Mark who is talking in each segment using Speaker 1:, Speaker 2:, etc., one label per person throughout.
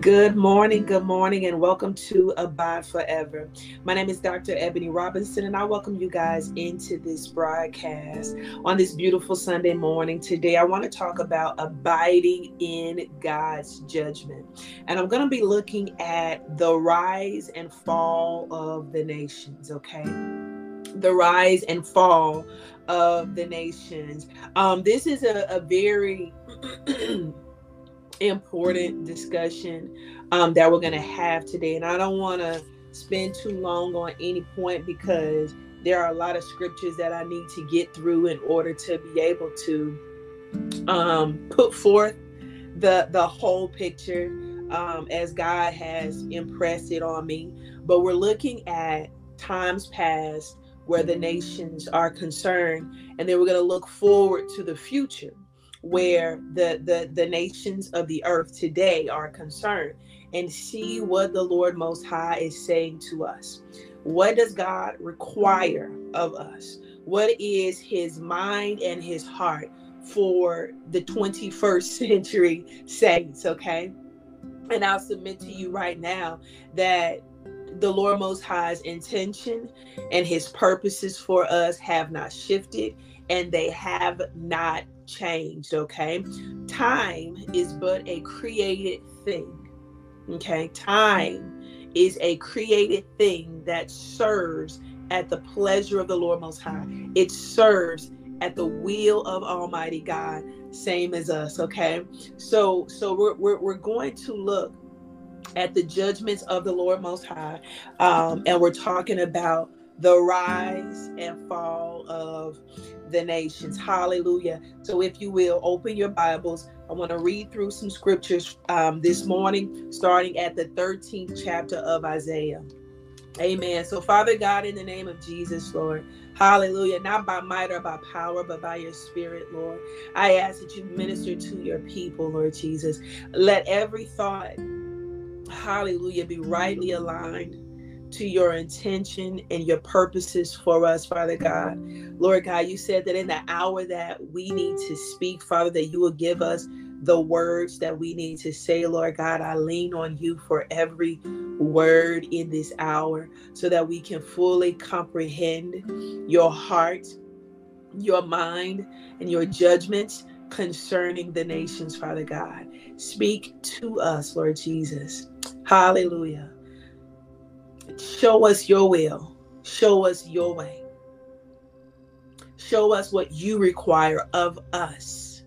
Speaker 1: Good morning, good morning, and welcome to Abide Forever. My name is Dr. Ebony Robinson, and I welcome you guys into this broadcast on this beautiful Sunday morning. Today, I want to talk about abiding in God's judgment. And I'm going to be looking at the rise and fall of the nations, okay? The rise and fall of the nations. Um, this is a, a very important discussion um, that we're going to have today. And I don't want to spend too long on any point because there are a lot of scriptures that I need to get through in order to be able to um, put forth the the whole picture um, as God has impressed it on me. But we're looking at times past where the nations are concerned, and then we're going to look forward to the future where the, the the nations of the earth today are concerned and see what the Lord Most High is saying to us. What does God require of us? What is his mind and his heart for the 21st century saints, okay? And I'll submit to you right now that the Lord Most High's intention and his purposes for us have not shifted and they have not changed, okay? Time is but a created thing, okay? Time is a created thing that serves at the pleasure of the Lord Most High. It serves at the will of Almighty God, same as us, okay? So, so we're, we're, we're going to look at the judgments of the Lord Most High, um, and we're talking about the rise and fall of the nations. Hallelujah. So, if you will, open your Bibles. I want to read through some scriptures um, this morning, starting at the 13th chapter of Isaiah. Amen. So, Father God, in the name of Jesus, Lord, hallelujah, not by might or by power, but by your spirit, Lord, I ask that you minister to your people, Lord Jesus. Let every thought, hallelujah, be rightly aligned to your intention and your purposes for us, Father God. Lord God, you said that in the hour that we need to speak, Father, that you will give us the words that we need to say, Lord God. I lean on you for every word in this hour so that we can fully comprehend your heart, your mind, and your judgments concerning the nations, Father God. Speak to us, Lord Jesus. Hallelujah. Show us your will. Show us your way. Show us what you require of us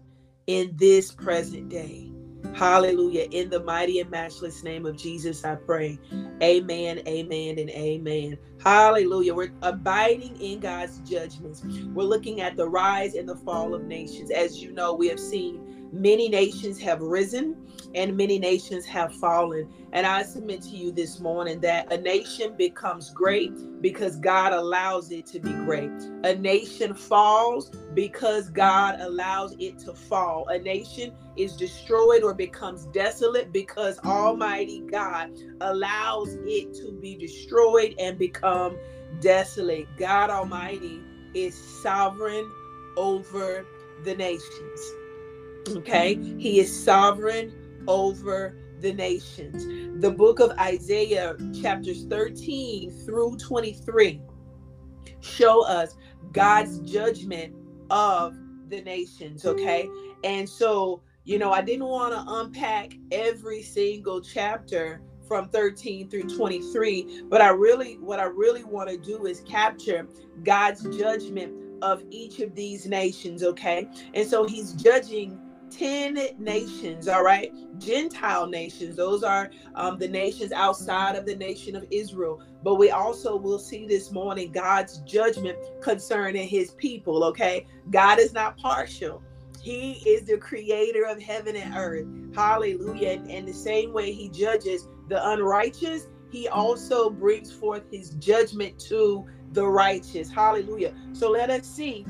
Speaker 1: in this present day. Hallelujah. In the mighty and matchless name of Jesus, I pray. Amen, amen, and amen. Hallelujah. We're abiding in God's judgments. We're looking at the rise and the fall of nations. As you know, we have seen Many nations have risen and many nations have fallen. And I submit to you this morning that a nation becomes great because God allows it to be great. A nation falls because God allows it to fall. A nation is destroyed or becomes desolate because Almighty God allows it to be destroyed and become desolate. God Almighty is sovereign over the nations. Okay, he is sovereign over the nations. The book of Isaiah, chapters 13 through 23, show us God's judgment of the nations. Okay, and so you know, I didn't want to unpack every single chapter from 13 through 23 but i really what i really want to do is capture god's judgment of each of these nations okay and so he's judging 10 nations, all right? Gentile nations. Those are um, the nations outside of the nation of Israel. But we also will see this morning God's judgment concerning his people, okay? God is not partial. He is the creator of heaven and earth. Hallelujah. And, and the same way he judges the unrighteous, he also brings forth his judgment to the righteous. Hallelujah. So let us see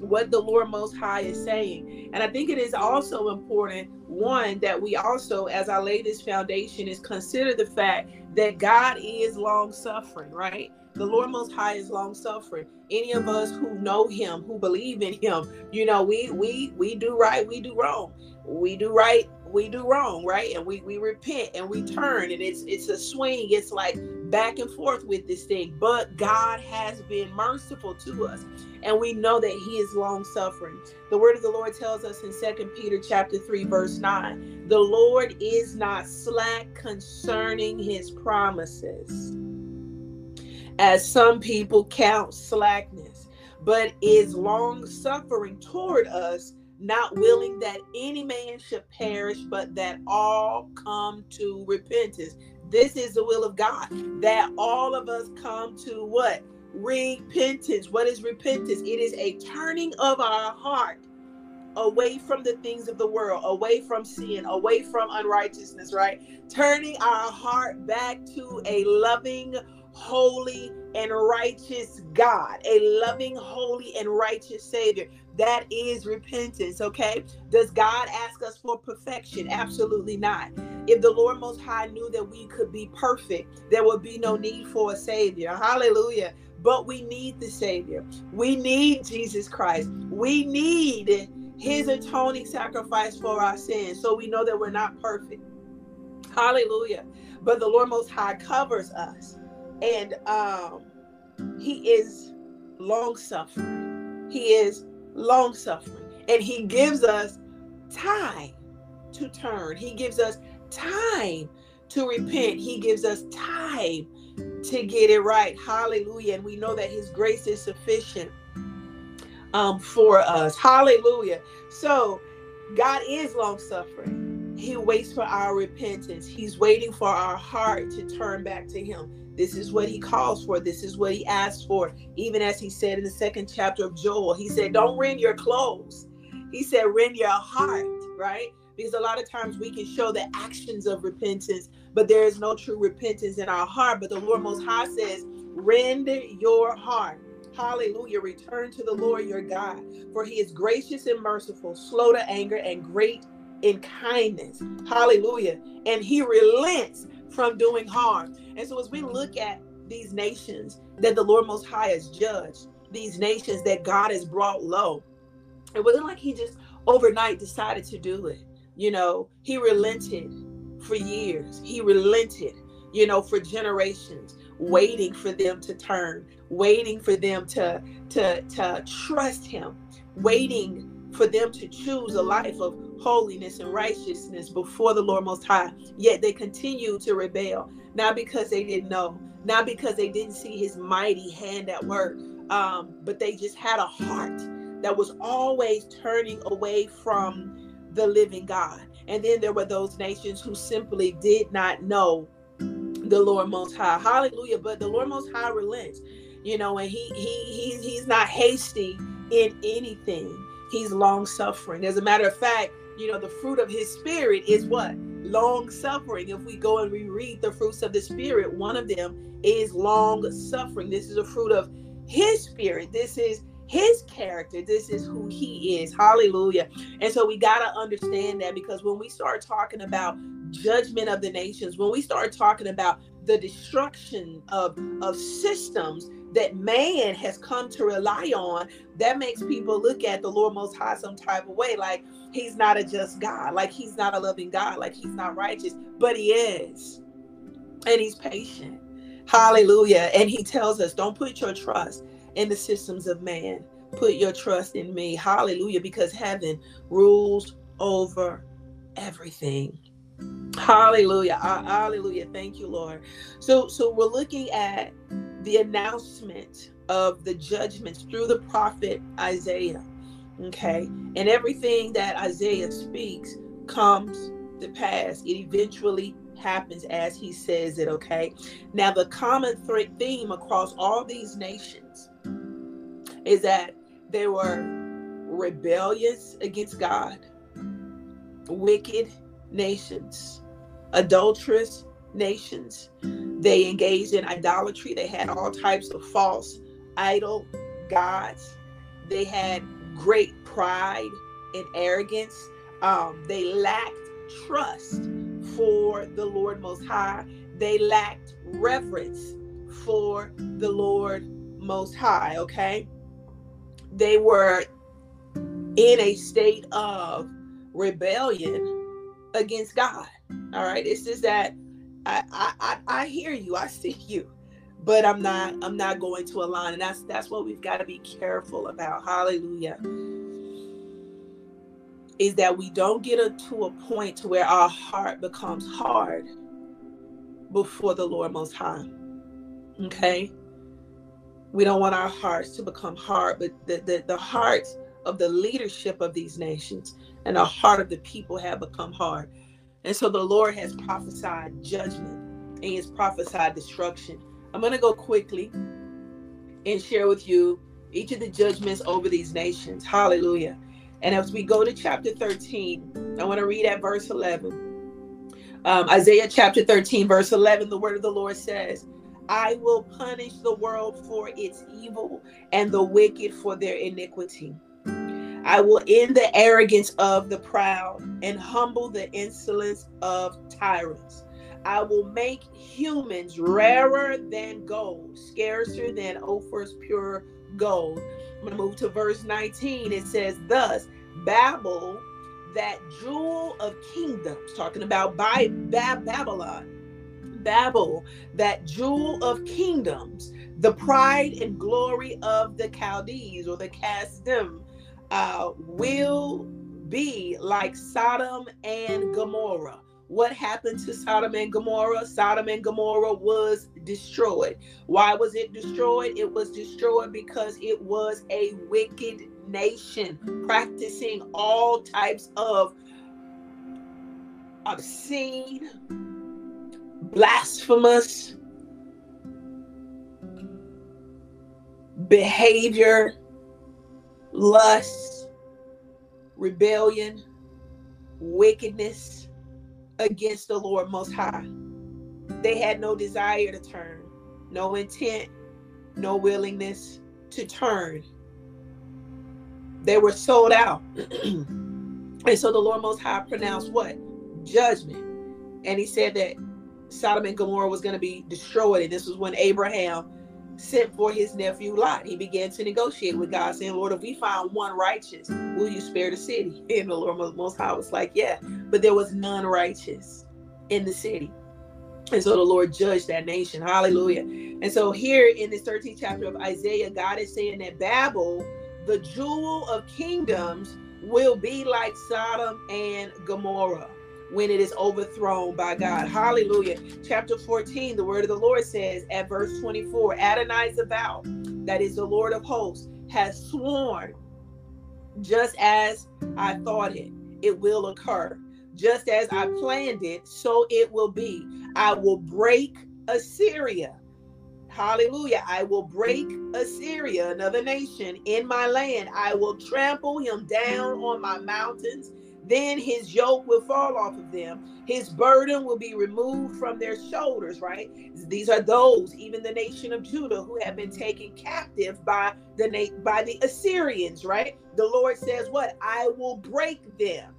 Speaker 1: what the Lord Most High is saying. And I think it is also important, one, that we also, as I lay this foundation, is consider the fact that God is long suffering, right? The Lord Most High is long suffering. Any of us who know Him, who believe in Him, you know, we we we do right, we do wrong. We do right, we do wrong, right? And we we repent and we turn, and it's it's a swing. It's like back and forth with this thing. But God has been merciful to us, and we know that He is long suffering. The word of the Lord tells us in Second Peter chapter three, verse nine, the Lord is not slack concerning His promises, as some people count slackness, but is long suffering toward us not willing that any man should perish, but that all come to repentance. This is the will of God, that all of us come to what? Repentance. What is repentance? It is a turning of our heart away from the things of the world, away from sin, away from unrighteousness, right? Turning our heart back to a loving, holy, and righteous God, a loving, holy, and righteous Savior. That is repentance, okay? Does God ask us for perfection? Absolutely not. If the Lord Most High knew that we could be perfect, there would be no need for a Savior. Hallelujah. But we need the Savior. We need Jesus Christ. We need His atoning sacrifice for our sins. So we know that we're not perfect. Hallelujah. But the Lord Most High covers us. And um, He is long suffering. He is long suffering. And he gives us time to turn. He gives us time to repent. He gives us time to get it right. Hallelujah. And we know that his grace is sufficient um, for us. Hallelujah. So God is long suffering. He waits for our repentance. He's waiting for our heart to turn back to him. This is what he calls for. This is what he asks for. Even as he said in the second chapter of Joel, he said, Don't rend your clothes. He said, Rend your heart, right? Because a lot of times we can show the actions of repentance, but there is no true repentance in our heart. But the Lord Most High says, Rend your heart. Hallelujah. Return to the Lord your God, for he is gracious and merciful, slow to anger, and great in kindness. Hallelujah. And he relents from doing harm. And so, as we look at these nations that the Lord Most High has judged, these nations that God has brought low, it wasn't like He just overnight decided to do it. You know, He relented for years, He relented, you know, for generations, waiting for them to turn, waiting for them to, to, to trust Him, waiting for them to choose a life of holiness and righteousness before the Lord Most High. Yet they continue to rebel, not because they didn't know, not because they didn't see His mighty hand at work, um, but they just had a heart that was always turning away from the living God. And then there were those nations who simply did not know the Lord Most High. Hallelujah. But the Lord Most High relents, you know, and he he he's he's not hasty in anything. He's long suffering. As a matter of fact, you know, the fruit of his spirit is what? Long suffering. If we go and we read the fruits of the spirit, one of them is long suffering. This is a fruit of his spirit. This is his character. This is who he is. Hallelujah. And so we got to understand that because when we start talking about judgment of the nations, when we start talking about the destruction of, of systems that man has come to rely on, that makes people look at the Lord Most High some type of way. Like he's not a just God, like he's not a loving God, like he's not righteous, but he is. And he's patient. Hallelujah. And he tells us, don't put your trust in the systems of man. Put your trust in me. Hallelujah. Because heaven rules over everything. Hallelujah. Hallelujah. Thank you, Lord. So so we're looking at the announcement of the judgments through the prophet Isaiah. Okay. And everything that Isaiah speaks comes to pass. It eventually happens as he says it. Okay. Now, the common th- theme across all these nations is that they were rebellious against God, wicked nations, adulterous nations. They engaged in idolatry. They had all types of false idol gods. They had great pride and arrogance. Um, they lacked trust for the Lord Most High. They lacked reverence for the Lord Most High, okay? They were in a state of rebellion against God. All right. It's just that I I I, I hear you, I see you, but I'm not I'm not going to align. And that's that's what we've got to be careful about. Hallelujah. Is that we don't get a, to a point to where our heart becomes hard before the Lord Most High. Okay? We don't want our hearts to become hard, but the, the, the hearts of the leadership of these nations and the heart of the people have become hard. And so the Lord has prophesied judgment and he has prophesied destruction. I'm going to go quickly and share with you each of the judgments over these nations. Hallelujah. And as we go to chapter 13, I want to read at verse 11. Um, Isaiah chapter 13, verse 11, the word of the Lord says, I will punish the world for its evil and the wicked for their iniquity. I will end the arrogance of the proud and humble the insolence of tyrants. I will make humans rarer than gold, scarcer than Ophir's pure gold. I'm going to move to verse 19. It says, Thus, Babel, that jewel of kingdoms, talking about by Babylon, Babel, that jewel of kingdoms, the pride and glory of the Chaldees or the Kasdim, uh, will be like Sodom and Gomorrah. What happened to Sodom and Gomorrah? Sodom and Gomorrah was destroyed. Why was it destroyed? It was destroyed because it was a wicked nation practicing all types of obscene, blasphemous behavior lust, rebellion, wickedness against the Lord Most High. They had no desire to turn, no intent, no willingness to turn. They were sold out. and so the Lord Most High pronounced what? Judgment. And he said that Sodom and Gomorrah was going to be destroyed. And this was when Abraham sent for his nephew Lot. He began to negotiate with God, saying, Lord, if we find one righteous, will you spare the city? And the Lord Most High was like, Yeah, but there was none righteous in the city. And so the Lord judged that nation. Hallelujah. And so here in this 13th chapter of Isaiah, God is saying that Babel, the jewel of kingdoms, will be like Sodom and Gomorrah when it is overthrown by God. Hallelujah. Chapter 14, the word of the Lord says at verse 24 Adonai vow that is the Lord of hosts, has sworn, just as I thought it, it will occur. Just as I planned it, so it will be. I will break Assyria. Hallelujah. I will break Assyria, another nation, in my land. I will trample him down on my mountains then his yoke will fall off of them. His burden will be removed from their shoulders, right? These are those, even the nation of Judah, who have been taken captive by the by the Assyrians, right? The Lord says, What? I will break them.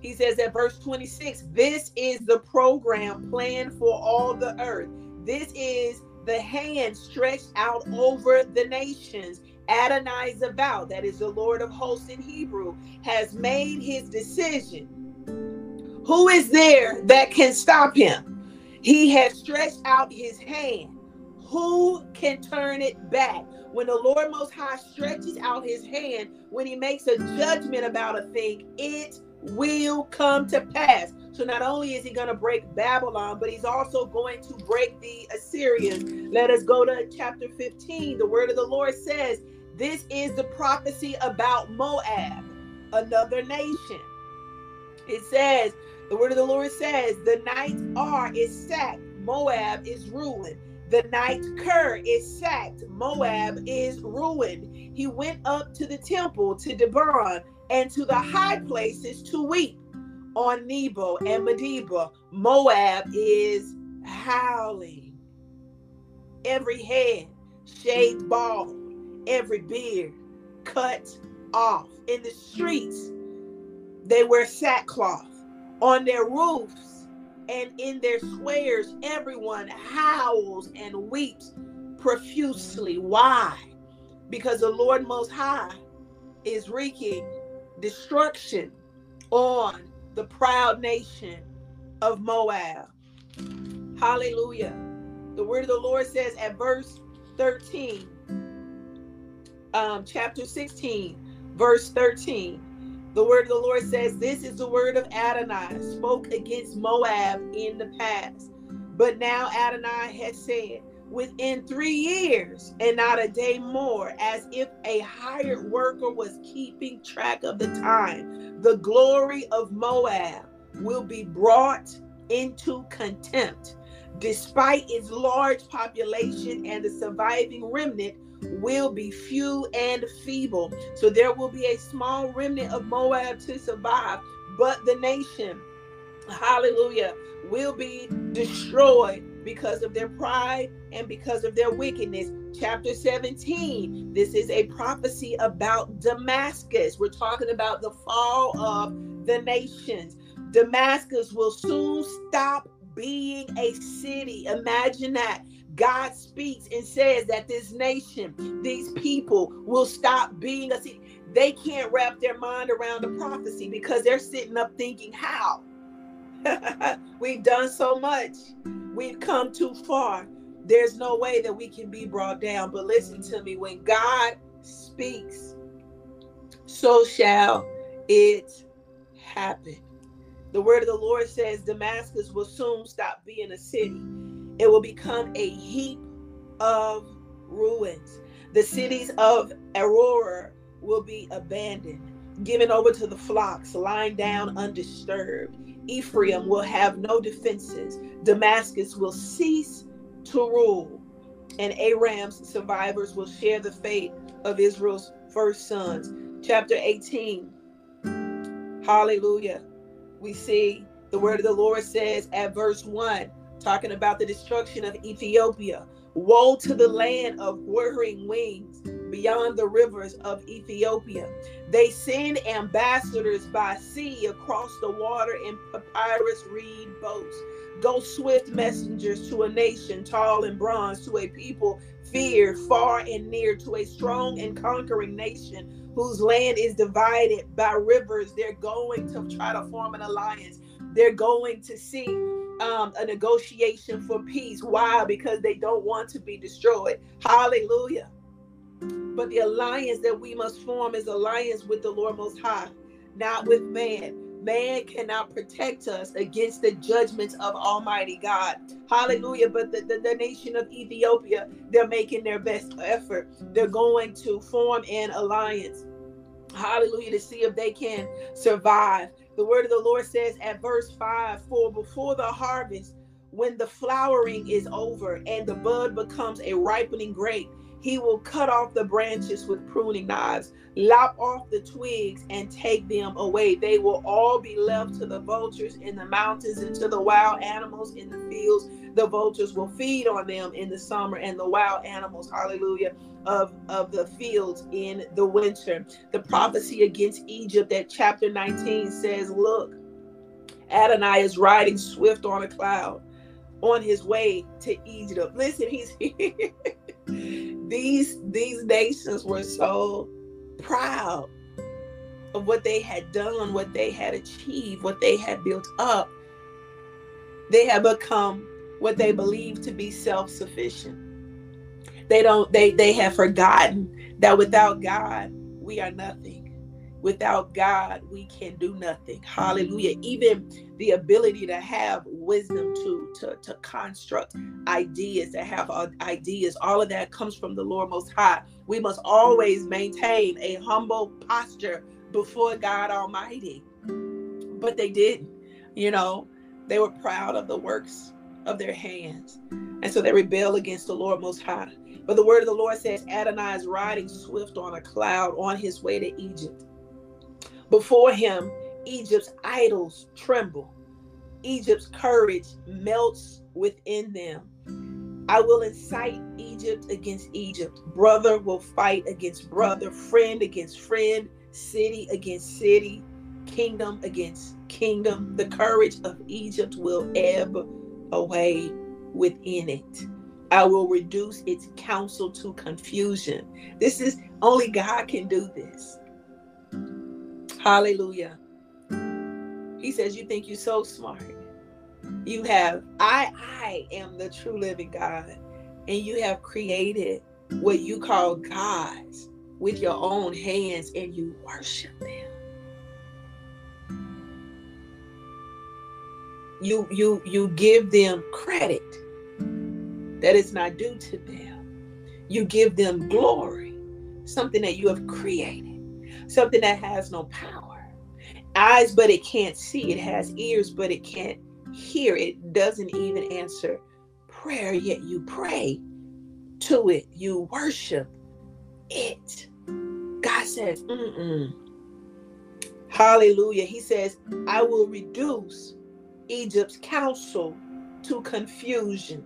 Speaker 1: He says at verse 26, this is the program planned for all the earth. This is the hand stretched out over the nations Adonai Zavao, that is the Lord of hosts in Hebrew, has made his decision. Who is there that can stop him? He has stretched out his hand. Who can turn it back? When the Lord Most High stretches out his hand, when he makes a judgment about a thing, it will come to pass. So not only is he going to break Babylon, but he's also going to break the Assyrians. Let us go to chapter 15. The word of the Lord says, this is the prophecy about Moab, another nation. It says, the word of the Lord says, the ninth Ar is sacked, Moab is ruined. The ninth Kir is sacked, Moab is ruined. He went up to the temple to Dibon and to the high places to weep. On Nebo and Medeba, Moab is howling. Every head shaved bald every beard cut off. In the streets, they wear sackcloth. On their roofs, and in their squares everyone howls and weeps profusely. Why? Because the Lord Most High is wreaking destruction on the proud nation of Moab. Hallelujah. The word of the Lord says at verse 13, um, chapter 16, verse 13. The word of the Lord says, This is the word of Adonai, spoke against Moab in the past. But now Adonai has said, Within three years and not a day more, as if a hired worker was keeping track of the time, the glory of Moab will be brought into contempt. Despite its large population and the surviving remnant, will be few and feeble. So there will be a small remnant of Moab to survive, but the nation, hallelujah, will be destroyed because of their pride and because of their wickedness. Chapter 17, this is a prophecy about Damascus. We're talking about the fall of the nations. Damascus will soon stop being a city. Imagine that. God speaks and says that this nation, these people will stop being a city. They can't wrap their mind around the prophecy because they're sitting up thinking, how? We've done so much. We've come too far. There's no way that we can be brought down. But listen to me when God speaks, so shall it happen. The word of the Lord says Damascus will soon stop being a city it will become a heap of ruins. The cities of Aroer will be abandoned, given over to the flocks, lying down undisturbed. Ephraim will have no defenses. Damascus will cease to rule, and Aram's survivors will share the fate of Israel's first sons. Chapter 18. Hallelujah. We see the word of the Lord says at verse 1 talking about the destruction of Ethiopia. Woe to the land of whirring wings beyond the rivers of Ethiopia. They send ambassadors by sea across the water in papyrus reed boats. Go swift messengers to a nation tall and bronze, to a people feared far and near, to a strong and conquering nation whose land is divided by rivers. They're going to try to form an alliance. They're going to see um, a negotiation for peace. Why? Because they don't want to be destroyed. Hallelujah. But the alliance that we must form is alliance with the Lord Most High, not with man. Man cannot protect us against the judgments of Almighty God. Hallelujah. But the, the, the nation of Ethiopia, they're making their best effort. They're going to form an alliance. Hallelujah. To see if they can survive. The word of the Lord says at verse 5 For before the harvest, when the flowering is over and the bud becomes a ripening grape, he will cut off the branches with pruning knives, lop off the twigs, and take them away. They will all be left to the vultures in the mountains and to the wild animals in the fields. The vultures will feed on them in the summer, and the wild animals, hallelujah, of, of the fields in the winter. The prophecy against Egypt that chapter 19 says, Look, Adonai is riding swift on a cloud on his way to Egypt. Listen, he's these these nations were so proud of what they had done, what they had achieved, what they had built up. They have become what they believe to be self-sufficient they don't they they have forgotten that without god we are nothing. Without god we can do nothing. Hallelujah. Even the ability to have wisdom to to, to construct ideas to have ideas all of that comes from the lord most high. We must always maintain a humble posture before god almighty. But they didn't you know. They were proud of the works of their hands. And so they rebel against the lord most high but the word of the Lord says Adonai is riding swift on a cloud on his way to Egypt. Before him, Egypt's idols tremble. Egypt's courage melts within them. I will incite Egypt against Egypt. Brother will fight against brother, friend against friend, city against city. kingdom against kingdom. The courage of Egypt will ebb away within it. I will reduce its counsel to confusion. This is only God can do this. Hallelujah. He says, You think you're so smart. You have, I, I am the true living God. And you have created what you call gods with your own hands and you worship them. You you you give them credit that is not due to them. You give them glory, something that you have created, something that has no power. Eyes, but it can't see. It has ears, but it can't hear. It doesn't even answer prayer, yet you pray to it. You worship it. God says, Mm-mm. Hallelujah. He says, I will reduce Egypt's counsel to confusion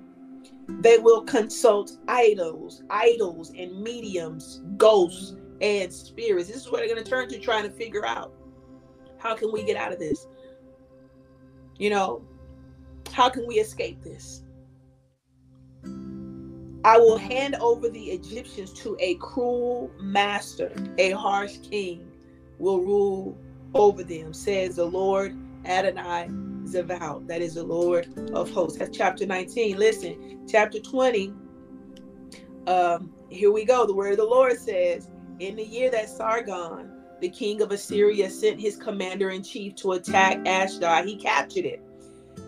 Speaker 1: they will consult idols, idols and mediums, ghosts and spirits. This is what they're going to turn to trying to figure out how can we get out of this? You know, how can we escape this? I will hand over the Egyptians to a cruel master, a harsh king will rule over them, says the Lord Adonai Zevao. That is the Lord of hosts. That's chapter 19. Listen, chapter 20. Um, here we go. The word of the Lord says, In the year that Sargon, the king of Assyria, sent his commander in chief to attack Ashdod, he captured it.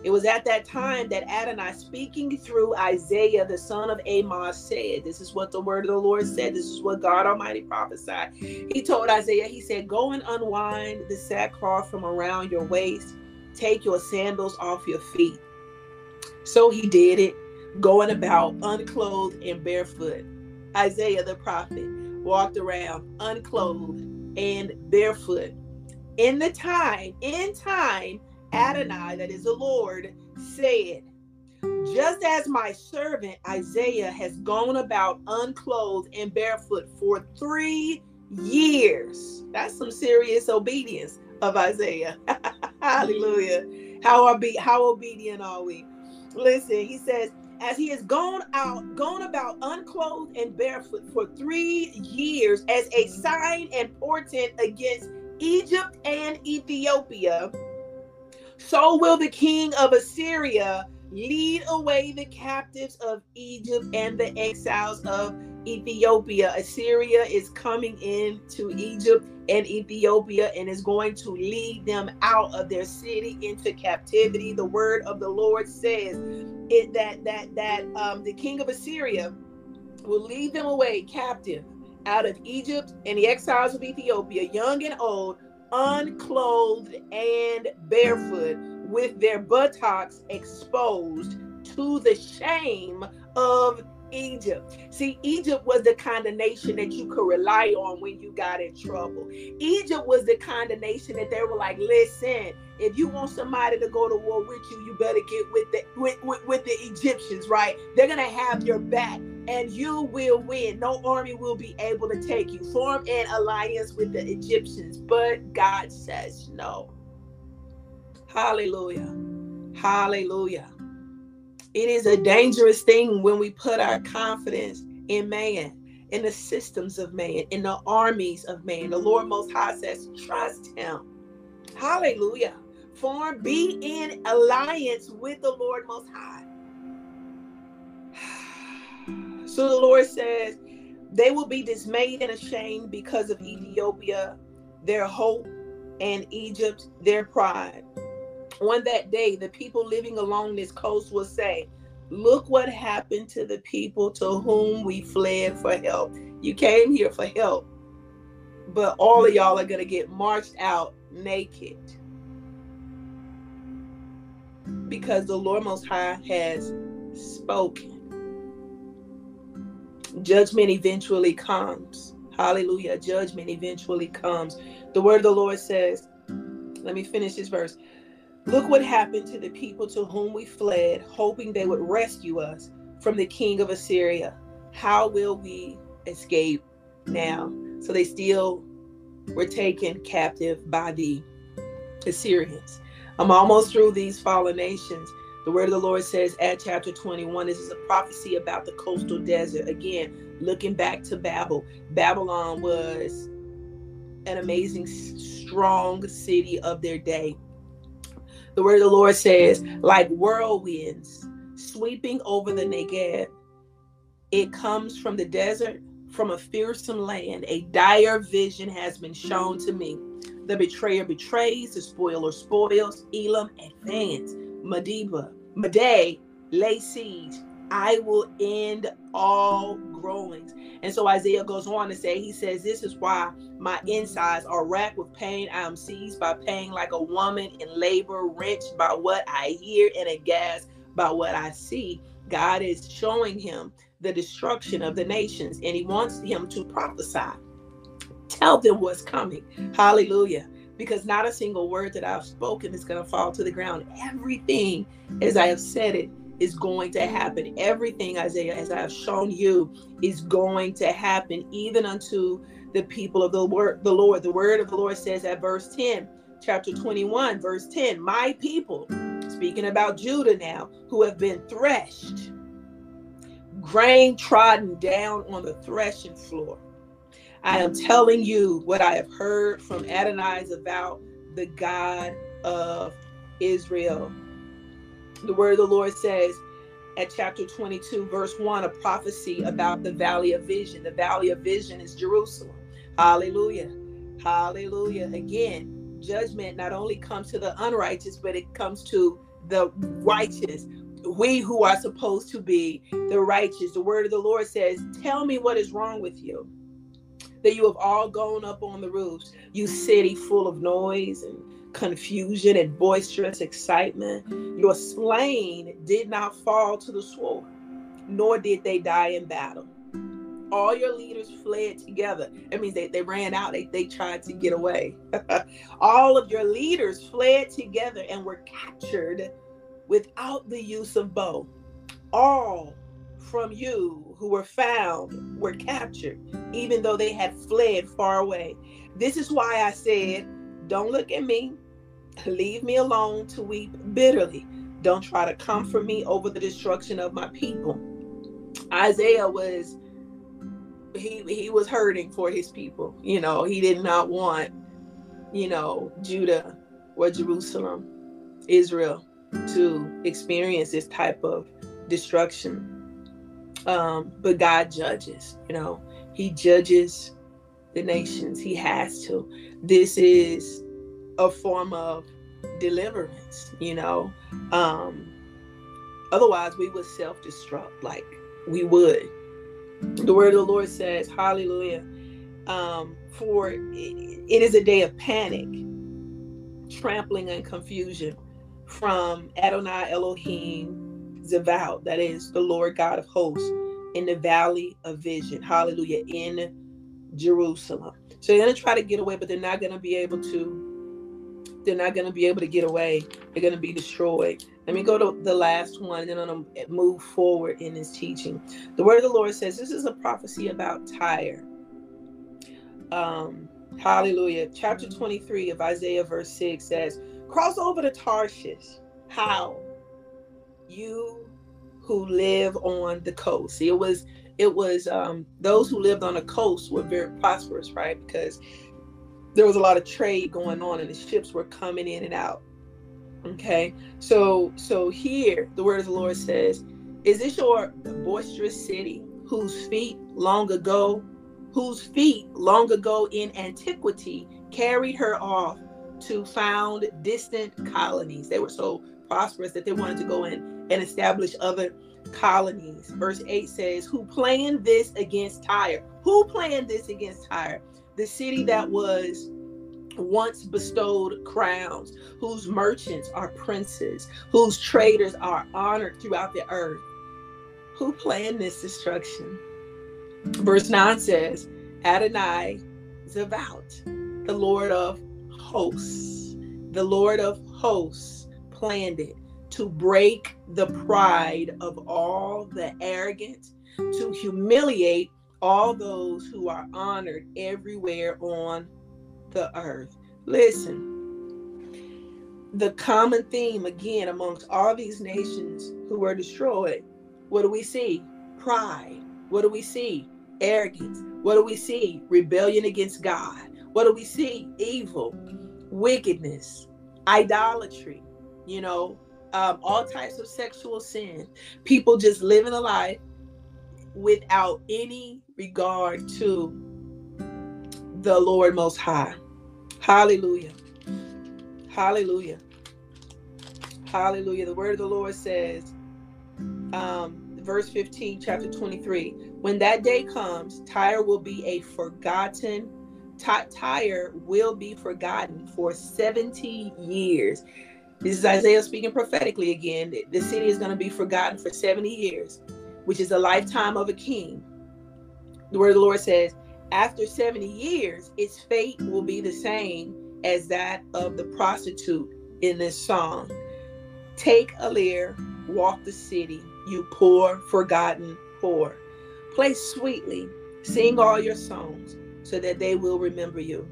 Speaker 1: It was at that time that Adonai, speaking through Isaiah, the son of Amos, said, This is what the word of the Lord said. This is what God Almighty prophesied. He told Isaiah, He said, Go and unwind the sackcloth from around your waist Take your sandals off your feet. So he did it, going about unclothed and barefoot. Isaiah the prophet walked around unclothed and barefoot. In the time, in time, Adonai, that is the Lord, said, just as my servant Isaiah has gone about unclothed and barefoot for three years. That's some serious obedience of Isaiah. Hallelujah. How are be how obedient are we? Listen, he says, as he has gone out, gone about unclothed and barefoot for three years as a sign and portent against Egypt and Ethiopia, so will the king of Assyria lead away the captives of Egypt and the exiles of Ethiopia. Assyria is coming into Egypt and Ethiopia and is going to lead them out of their city into captivity. The word of the Lord says it that that that um, the king of Assyria will lead them away captive out of Egypt and the exiles of Ethiopia, young and old, unclothed and barefoot, with their buttocks exposed to the shame of Egypt. See, Egypt was the kind of nation that you could rely on when you got in trouble. Egypt was the kind of nation that they were like, listen, if you want somebody to go to war with you, you better get with the with, with, with the Egyptians, right? They're gonna have your back and you will win. No army will be able to take you. Form an alliance with the Egyptians, but God says no. Hallelujah. Hallelujah. It is a dangerous thing when we put our confidence in man, in the systems of man, in the armies of man. The Lord Most High says, trust him. Hallelujah. Form, be in alliance with the Lord Most High. So the Lord says, they will be dismayed and ashamed because of Ethiopia, their hope, and Egypt, their pride. On that day, the people living along this coast will say, Look what happened to the people to whom we fled for help. You came here for help, but all of y'all are going to get marched out naked because the Lord Most High has spoken. Judgment eventually comes. Hallelujah. Judgment eventually comes. The word of the Lord says, let me finish this verse. Look what happened to the people to whom we fled, hoping they would rescue us from the king of Assyria. How will we escape now? So they still were taken captive by the Assyrians. I'm almost through these fallen nations. The word of the Lord says at chapter 21, this is a prophecy about the coastal desert. Again, looking back to Babel. Babylon was an amazing, strong city of their day. The word of the Lord says, like whirlwinds sweeping over the Negev, it comes from the desert, from a fearsome land. A dire vision has been shown to me. The betrayer betrays, the spoiler spoils. Elam advance. Medeba, Madai lay siege. I will end all growings. And so Isaiah goes on to say, he says, This is why my insides are racked with pain. I am seized by pain like a woman in labor, wrenched by what I hear and aghast by what I see. God is showing him the destruction of the nations, and he wants him to prophesy. Tell them what's coming. Hallelujah. Because not a single word that I've spoken is going to fall to the ground. Everything, as I have said it, is going to happen. Everything, Isaiah, as I have shown you, is going to happen, even unto the people of the word, the Lord. The word of the Lord says at verse 10, chapter 21, verse 10, my people, speaking about Judah now, who have been threshed, grain trodden down on the threshing floor. I am telling you what I have heard from Adonai about the God of Israel. The word of the Lord says at chapter 22, verse 1, a prophecy about the valley of vision. The valley of vision is Jerusalem. Hallelujah. Hallelujah. Again, judgment not only comes to the unrighteous, but it comes to the righteous we who are supposed to be the righteous. The word of the Lord says, Tell me what is wrong with you. That you have all gone up on the roofs, you city full of noise and confusion and boisterous excitement. Your slain did not fall to the sword, nor did they die in battle. All your leaders fled together. That means they, they ran out, they, they tried to get away. all of your leaders fled together and were captured without the use of bow. All from you who were found were captured, even though they had fled far away. This is why I said, Don't look at me. Leave me alone to weep bitterly. Don't try to comfort me over the destruction of my people. Isaiah was he he was hurting for his people. You know, he did not want, you know, Judah or Jerusalem, Israel to experience this type of destruction. Um, but God judges, you know, He judges the nations. He has to. This is a form of deliverance, you know. Um, otherwise, we would self destruct, like we would. The word of the Lord says, Hallelujah. Um, for it, is a day of panic, trampling, and confusion from Adonai Elohim Zavaot, that is the Lord God of hosts, in the valley of vision. Hallelujah. In Jerusalem. So they're going to try to get away, but they're not going to be able to. They're not going to be able to get away. They're going to be destroyed. Let me go to the last one, and then I'm going to move forward in this teaching. The word of the Lord says this is a prophecy about Tyre. Um, hallelujah. Chapter 23 of Isaiah, verse 6 says, Cross over to Tarshish. How? You who live on the coast. See, it was it was um, those who lived on the coast were very prosperous, right? Because there was a lot of trade going on, and the ships were coming in and out. Okay, so so here the word of the Lord says, "Is this your boisterous city, whose feet long ago, whose feet long ago in antiquity carried her off to found distant colonies. They were so prosperous that they wanted to go in and establish other colonies. Verse 8 says, Who planned this against Tyre? Who planned this against Tyre? The city that was once bestowed crowns, whose merchants are princes, whose traders are honored throughout the earth. Who planned this destruction? Verse 9 says, Adonai Zavaot, the Lord of hosts, the Lord of hosts, planned it to break the pride of all the arrogant, to humiliate all those who are honored everywhere on the earth. Listen, the common theme again amongst all these nations who were destroyed, what do we see? Pride. What do we see? Arrogance. What do we see? Rebellion against God. What do we see? Evil, wickedness, idolatry, you know, um, all types of sexual sin. People just living a life without any regard to the Lord Most High. Hallelujah. Hallelujah. Hallelujah. The word of the Lord says, um, verse 15, chapter 23 When that day comes, Tyre will be a forgotten, Tyre will be forgotten for 70 years. This is Isaiah speaking prophetically again. The city is going to be forgotten for 70 years, which is a lifetime of a king. The word of the Lord says, after 70 years, its fate will be the same as that of the prostitute in this song. Take a lyre, walk the city, you poor, forgotten whore. Play sweetly, sing all your songs, so that they will remember you.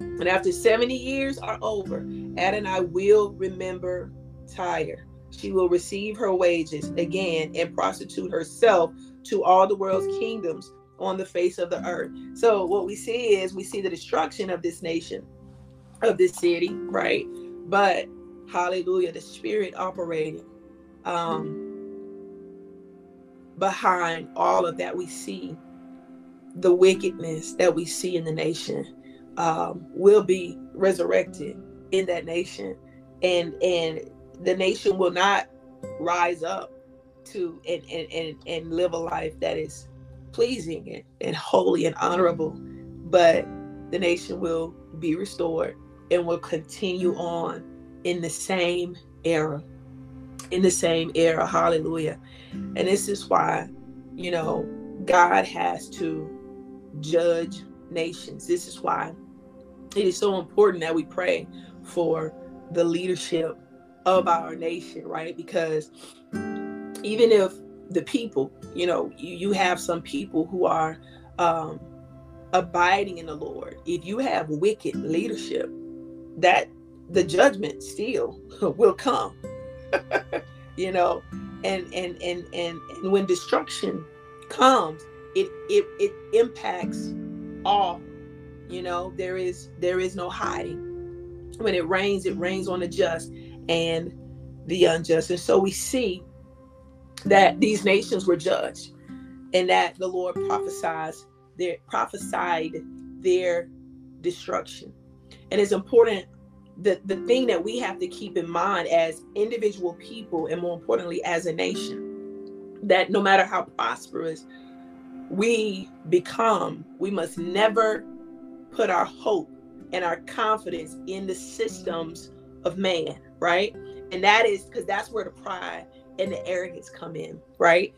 Speaker 1: And after 70 years are over, Adonai will remember Tyre. She will receive her wages again and prostitute herself to all the world's kingdoms on the face of the earth. So what we see is we see the destruction of this nation, of this city, right? But hallelujah, the spirit operating um behind all of that we see the wickedness that we see in the nation um, will be resurrected in that nation and and the nation will not rise up to and and and, and live a life that is pleasing and, and holy and honorable but the nation will be restored and will continue on in the same era in the same era. Hallelujah. And this is why you know god has to judge nations. This is why it is so important that we pray for the leadership of our nation, right? Because even if the people, you know, you, you have some people who are um, abiding in the Lord, if you have wicked leadership, that the judgment still will come, you know, and and and and and when destruction comes, it it it impacts all you know, there is there is no hiding. When it rains, it rains on the just and the unjust. And so we see that these nations were judged and that the Lord prophesied their prophesied their destruction. And it's important the, the thing that we have to keep in mind as individual people and more importantly as a nation that no matter how prosperous we become we must never put our hope and our confidence in the systems of man, right? And that is because that's where the pride and the arrogance come in, right?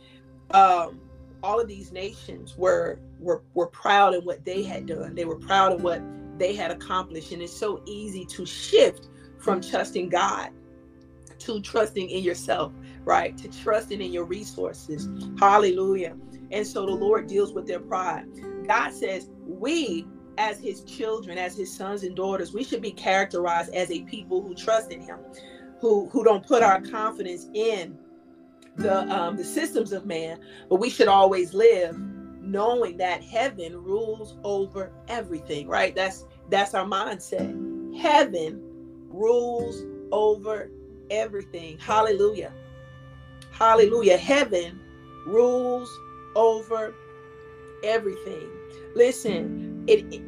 Speaker 1: Um, all of these nations were were were proud in what they had done. They were proud of what they had accomplished, and it's so easy to shift from trusting God to trusting in yourself, right? To trusting in your resources. Hallelujah. And so the Lord deals with their pride. God says, We as his children, as his sons and daughters, we should be characterized as a people who trust in him, who who don't put our confidence in the um, the systems of man, but we should always live knowing that heaven rules over everything. Right? That's that's our mindset. Heaven rules over everything. Hallelujah. Hallelujah. Heaven rules over everything. Listen, it,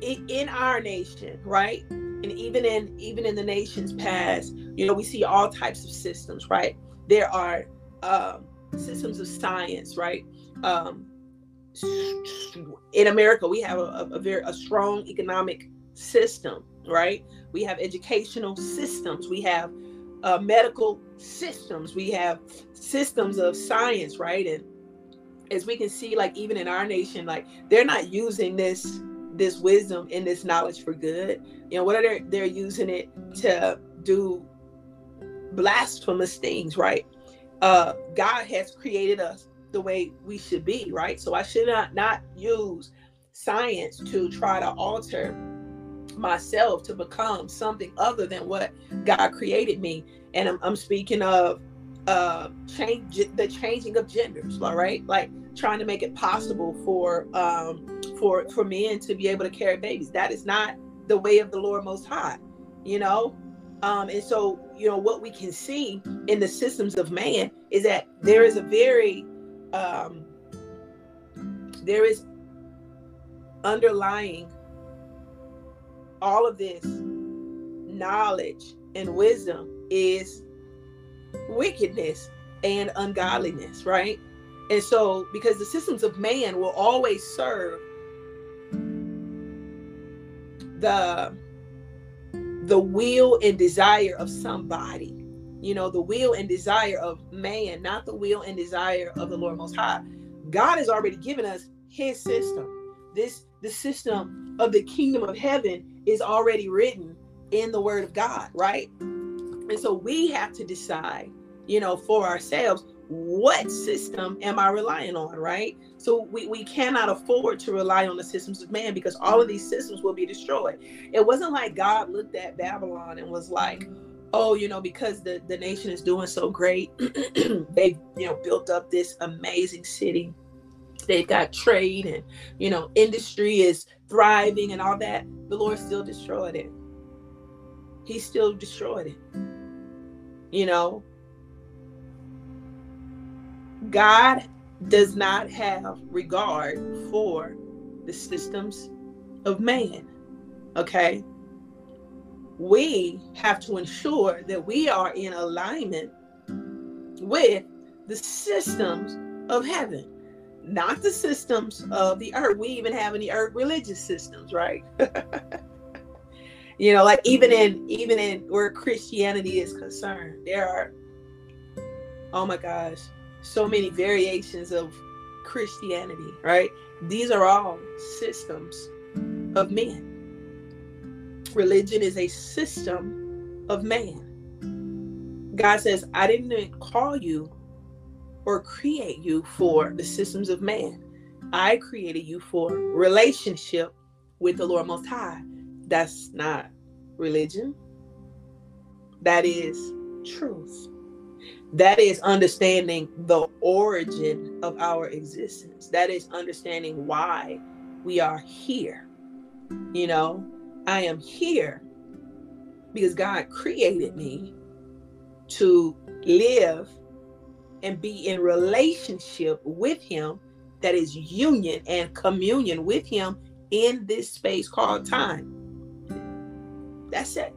Speaker 1: it, in our nation, right? And even in even in the nations past, you know, we see all types of systems, right? There are um, systems of science, right? Um, in America, we have a, a very a strong economic system, right? We have educational systems, we have uh, medical systems, we have systems of science, right? And as we can see like even in our nation like they're not using this this wisdom and this knowledge for good you know what are they they're using it to do blasphemous things right uh god has created us the way we should be right so i should not not use science to try to alter myself to become something other than what God created me. And I'm, I'm speaking of uh, change the changing of genders, all right? Like trying to make it possible for um, for for men to be able to carry babies. That is not the way of the Lord Most High, you know. Um, and so, you know, what we can see in the systems of man is that there is a very um, there is underlying all of this knowledge and wisdom is wickedness and ungodliness, right? And so, because the systems of man will always serve the the will and desire of somebody. You know the will and desire of man not the will and desire of the lord most high. God has already given us his system. This the system of the kingdom of heaven is already written in the word of god right? And so we have to decide you know for ourselves what system am i relying on right? So we, we cannot afford to rely on the systems of man because all of these systems will be destroyed. It wasn't like god looked at babylon and was like oh you know because the the nation is doing so great they you know built up this amazing city. They've got trade and you know industry is thriving and all that. The lord still destroyed it. He still destroyed it. You know god does not have regard for the systems of man okay we have to ensure that we are in alignment with the systems of heaven not the systems of the earth. We even have any earth religious systems, right? you know, like even in even in where Christianity is concerned, there are oh my gosh, so many variations of Christianity, right? These are all systems of men. Religion is a system of man. God says, I didn't call you or create you for the systems of man. I created you for relationship with the Lord Most High. That's not religion. That is truth. That is understanding the origin of our existence. That is understanding why we are here. You know, I am here because God created me to live and be in relationship with him that is union and communion with him in this space called time. That's it.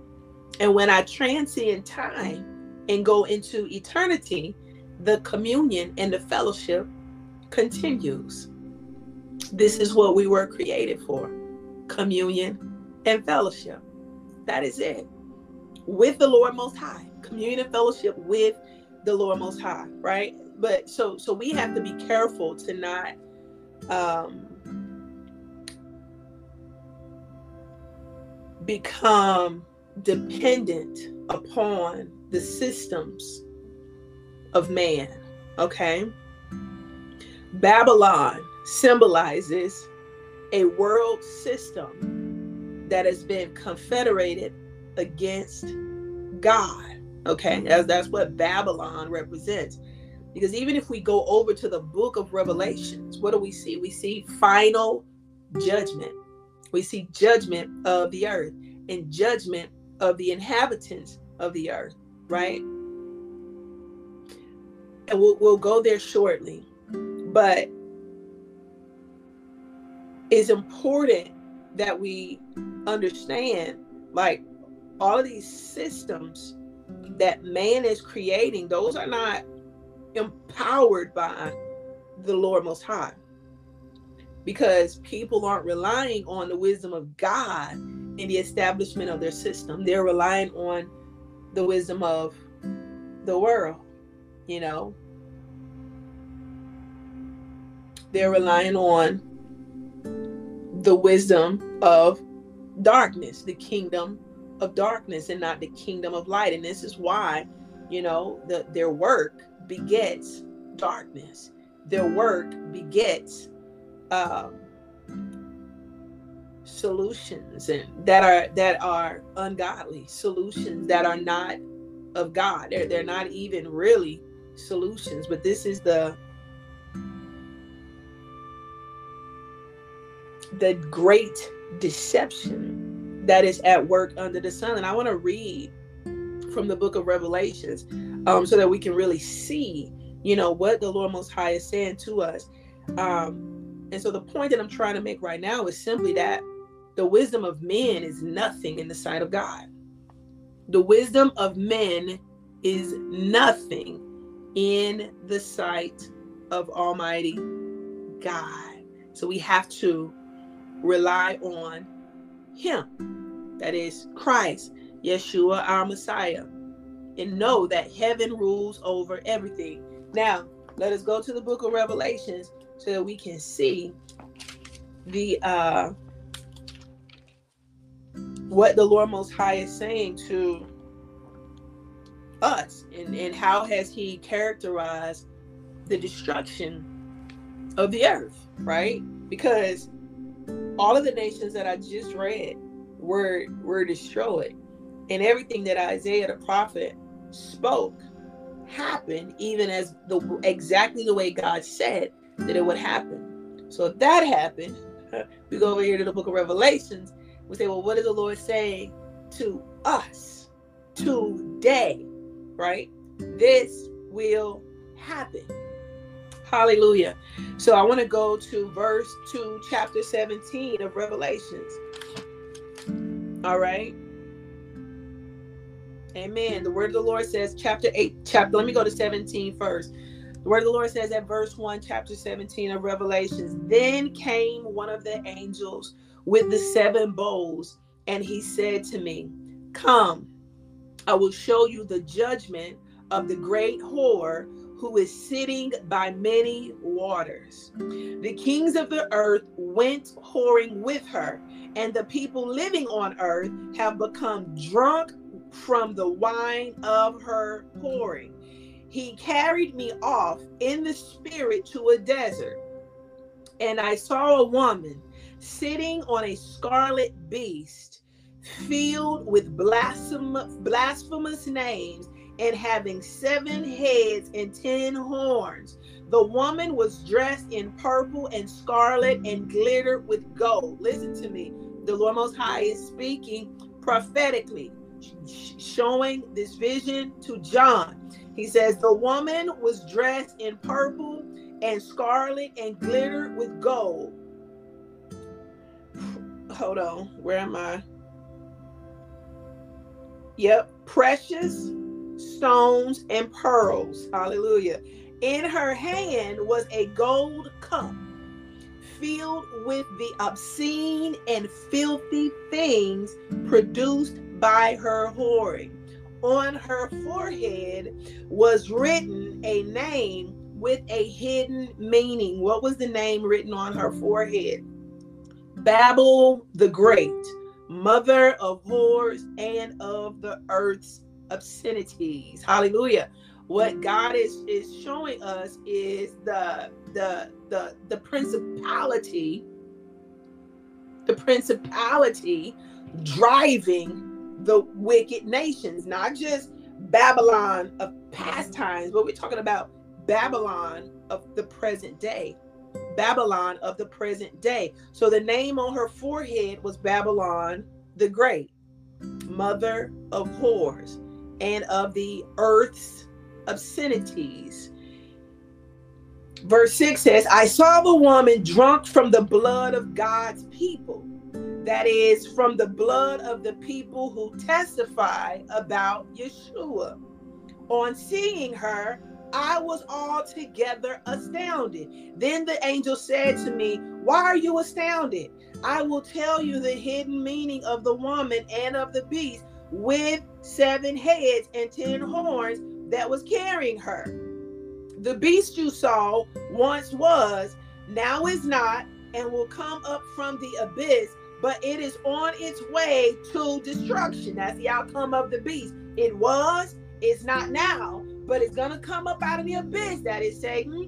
Speaker 1: And when I transcend time and go into eternity, the communion and the fellowship continues. This is what we were created for communion and fellowship. That is it. With the Lord Most High, communion and fellowship with the Lord Most High, right? But so so we have to be careful to not um, become dependent upon the systems of man. Okay. Babylon symbolizes a world system that has been confederated against God. Okay, that's, that's what Babylon represents. Because even if we go over to the book of Revelations, what do we see? We see final judgment. We see judgment of the earth and judgment of the inhabitants of the earth, right? And we'll, we'll go there shortly. But it's important that we understand like all of these systems that man is creating, those are not empowered by the Lord Most High. Because people aren't relying on the wisdom of God in the establishment of their system. They're relying on the wisdom of the world, you know. They're relying on the wisdom of darkness, the kingdom of darkness and not the kingdom of light. And this is why, you know, the, their work begets darkness. Their work begets um, solutions and that are that are ungodly solutions that are not of God. They're, they're not even really solutions, but this is the the great deception that is at work under the sun. And I want to read from the book of Revelations um, so that we can really see, you know, what the Lord Most High is saying to us. Um, and so the point that I'm trying to make right now is simply that the wisdom of men is nothing in the sight of God. The wisdom of men is nothing in the sight of Almighty God. So we have to rely on Him, that is Christ, Yeshua, our Messiah, and know that heaven rules over everything. Now, let us go to the book of Revelations so that we can see the uh what the Lord Most High is saying to us and, and how has he characterized the destruction of the earth, right? Because all of the nations that I just read were were destroyed. And everything that Isaiah the prophet spoke happened even as the exactly the way God said that it would happen. So if that happened, we go over here to the book of Revelations. We say, well, what is the Lord saying to us today? Right? This will happen. Hallelujah. So I want to go to verse 2, chapter 17 of Revelations. All right. Amen. The word of the Lord says, chapter 8, chapter, let me go to 17 first. The word of the Lord says at verse 1, chapter 17 of Revelations, then came one of the angels with the seven bowls, and he said to me, Come, I will show you the judgment of the great whore who is sitting by many waters. The kings of the earth went whoring with her, and the people living on earth have become drunk from the wine of her whoring. He carried me off in the spirit to a desert, and I saw a woman sitting on a scarlet beast filled with blasphemous, names and having seven heads and ten horns. The woman was dressed in purple and scarlet and glittered with gold. Listen to me. The Lord Most High is speaking prophetically, showing this vision to John. He says, The woman was dressed in purple and scarlet and glittered with gold. Hold on. Where am I? Yep. Precious stones, and pearls. Hallelujah. In her hand was a gold cup filled with the obscene and filthy things produced by her whoring. On her forehead was written a name with a hidden meaning. What was the name written on her forehead? Babel the Great, mother of whores and of the earth's obscenities. Hallelujah. What God is is showing us is the the the the principality the principality driving the wicked nations, not just Babylon of past times, but we're talking about Babylon of the present day. Babylon of the present day. So the name on her forehead was Babylon the Great, mother of whores and of the earth's obscenities. Verse 6 says, I saw the woman drunk from the blood of God's people, that is, from the blood of the people who testify about Yeshua. On seeing her, I was altogether astounded. Then the angel said to me, Why are you astounded? I will tell you the hidden meaning of the woman and of the beast with seven heads and ten horns that was carrying her. The beast you saw once was, now is not, and will come up from the abyss, but it is on its way to destruction. That's the outcome of the beast. It was, it's not now, but it's to come up out of the abyss. That is Satan. Hmm?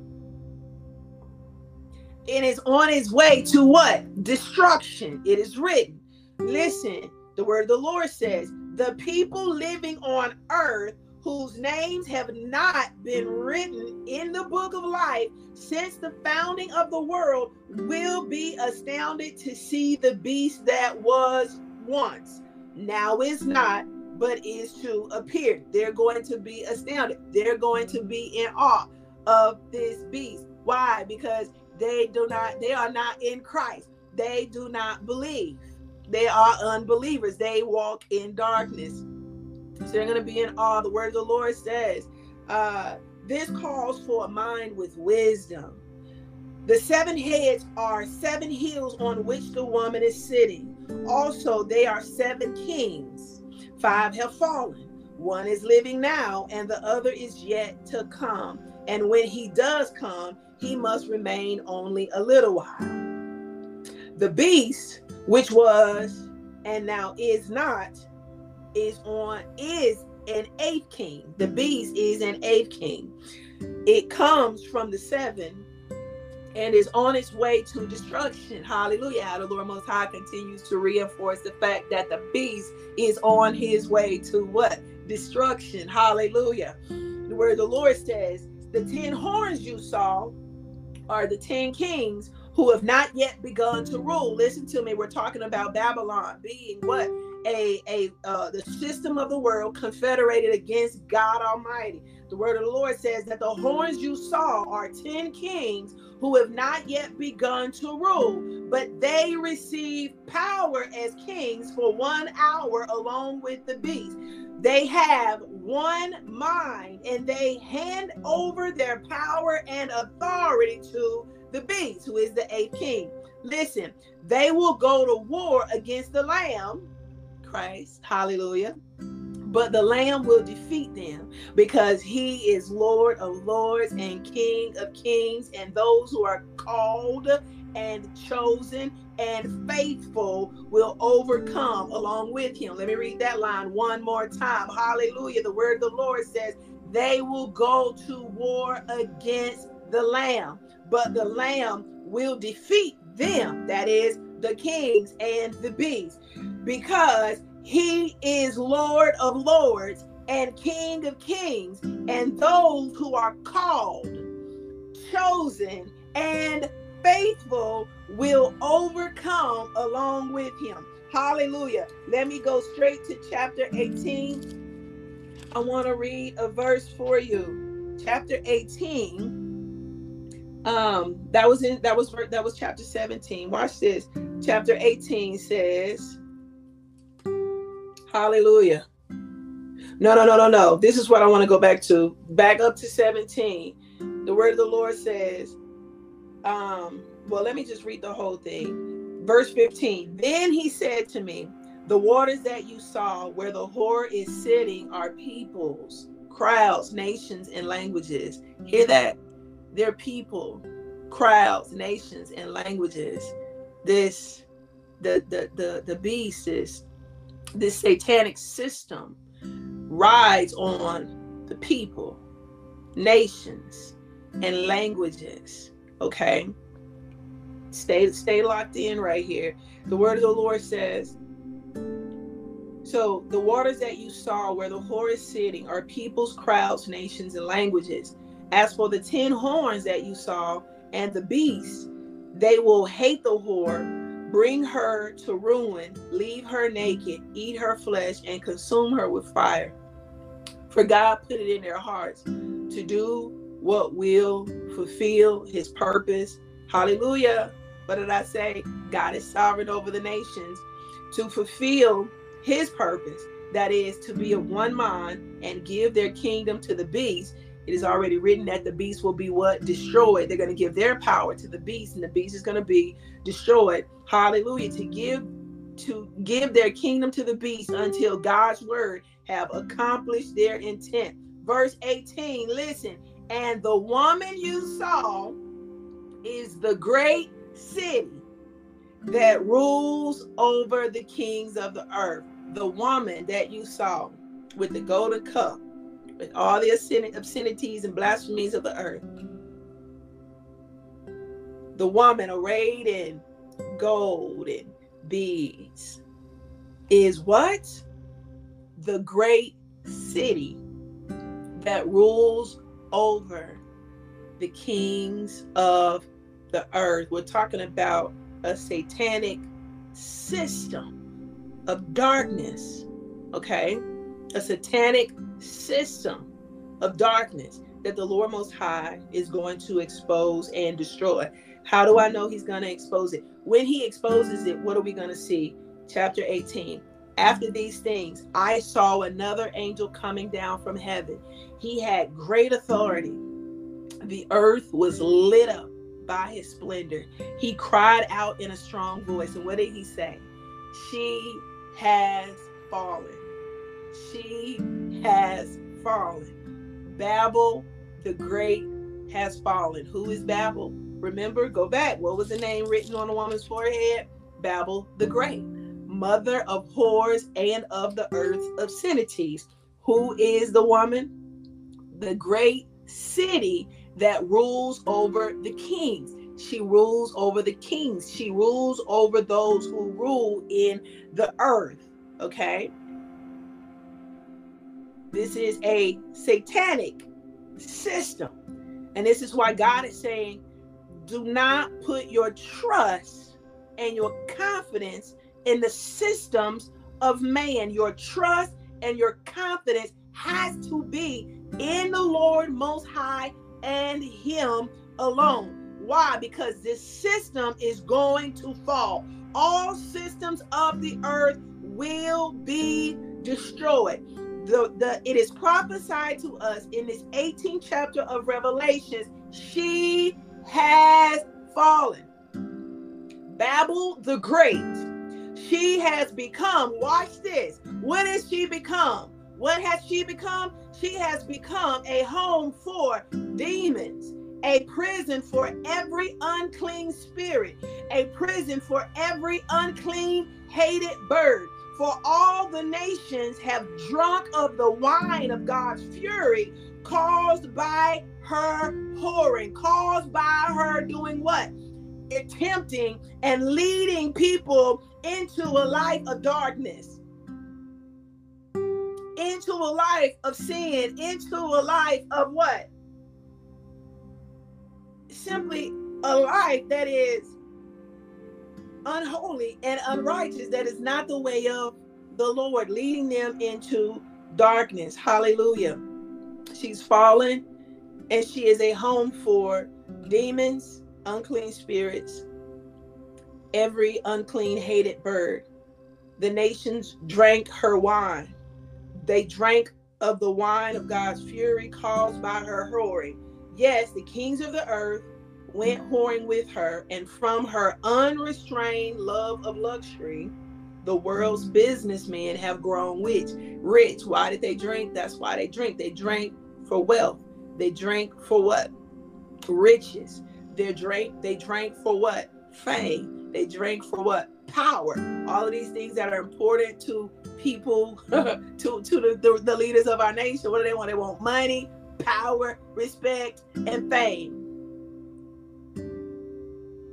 Speaker 1: And It is on its way to what? Destruction. It is written. Listen, the word of the Lord says, the people living on earth whose names have not been written in the book of life since the founding of the world will be astounded to see the beast that was once, now is not, but is to appear. They're going to be astounded. They're going to be in awe of this beast. Why? Because they do not, they are not in Christ. They do not believe. They are unbelievers. They walk in darkness. So they're going to be in awe. The word of the Lord says, uh, this calls for a mind with wisdom. The seven heads are seven hills on which the woman is sitting. Also, they are seven kings. Five have fallen. One is living now, and the other is yet to come. And when he does come, he must remain only a little while. The beast, which was and now is not, is on is an eighth king. The beast is an eighth king. It comes from the seven and is on its way to destruction. Hallelujah. The Lord Most High continues to reinforce the fact that the beast is on his way to what? Destruction. Hallelujah. Where the Lord says, the ten horns you saw are the ten kings who have not yet begun to rule. Listen to me. We're talking about Babylon being what? A, a uh, the system of the world confederated against God Almighty. The word of the Lord says that the horns you saw are 10 kings who have not yet begun to rule, but they receive power as kings for one hour along with the beast. They have one mind and they hand over their power and authority to the beast, who is the eighth king. Listen, they will go to war against the Lamb, Christ, hallelujah but the Lamb will defeat them because he is Lord of lords and King of kings, and those who are called and chosen and faithful will overcome along with him. Let me read that line one more time. Hallelujah. The word of the Lord says, They will go to war against the Lamb, but the Lamb will defeat them, that is, the kings and the beasts, because he is Lord of lords and King of kings, and those who are called, chosen, and faithful will overcome along with him. Hallelujah. Let me go straight to chapter 18. I want to read a verse for you. Chapter 18. Um, that was in that was that was chapter 17. Watch this. Chapter 18 says, Hallelujah. No, no, no, no, no. This is what I want to go back to. Back up to 17. The word of the Lord says, um, well, let me just read the whole thing. Verse 15. Then he said to me, The waters that you saw where the whore is sitting are peoples, crowds, nations, and languages. Hear that? They're people, crowds, nations, and languages. This the the the the beast is this satanic system rides on the people, nations, and languages. Okay. Stay stay locked in right here. The word of the Lord says, so the waters that you saw where the whore is sitting are peoples, crowds, nations, and languages. As for the ten horns that you saw and the beast, they will hate the whore bring her to ruin, leave her naked, eat her flesh, and consume her with fire. For God put it in their hearts to do what will fulfill his purpose. Hallelujah. What did I say? God is sovereign over the nations to fulfill his purpose. That is to be of one mind and give their kingdom to the beast it is already written that the beast will be what? Destroyed. They're going to give their power to the beast, and the beast is going to be destroyed. Hallelujah. To give to give their kingdom to the beast until God's word have accomplished their intent. Verse 18, listen, and the woman you saw is the great city that rules over the kings of the earth. The woman that you saw with the golden cup with all the obscenities and blasphemies of the earth. the woman arrayed in gold and beads is what? The great city that rules over the kings of the earth. We're talking about a satanic system of darkness, okay? A satanic system of darkness that the Lord Most High is going to expose and destroy. How do I know He's going to expose it? When He exposes it, what are we going to see? Chapter 18. After these things, I saw another angel coming down from heaven. He had great authority. The earth was lit up by his splendor. He cried out in a strong voice. And what did he say? She has fallen. She has fallen. Babel the Great has fallen. Who is Babel? Remember, go back. What was the name written on a woman's forehead? Babel the Great, mother of whores and of the earth's obscenities. Who is the woman? The great city that rules over the kings. She rules over the kings. She rules over those who rule in the earth. Okay. This is a satanic system. And this is why God is saying, do not put your trust and your confidence in the systems of man. Your trust and your confidence has to be in the Lord Most High and Him alone. Why? Because this system is going to fall. All systems of the earth will be destroyed. The, the it is prophesied to us in this 18th chapter of Revelations, she has fallen. Babel the Great. She has become, watch this. What has she become? What has she become? She has become a home for demons, a prison for every unclean spirit, a prison for every unclean, hated bird. For all the nations have drunk of the wine of God's fury caused by her whoring, caused by her doing what? Attempting and leading people into a life of darkness into a life of sin, into a life of what? Simply a life that is unholy and unrighteous, that is not the way of the Lord, leading them into darkness. Hallelujah. She's fallen and she is a home for demons, unclean spirits, every unclean, hated bird. The nations drank her wine. They drank of the wine of God's fury caused by her whoring. Yes, the kings of the earth went whoring with her, and from her unrestrained love of luxury, the world's businessmen have grown rich. Rich. Why did they drink? That's why they drink. They drank for wealth. They drank for what? Riches. They drank. They drank for what? Fame. They drank for what? Power. All of these things that are important to people to to the, the, the leaders of our nation. What do they want? They want money, power, respect, and fame.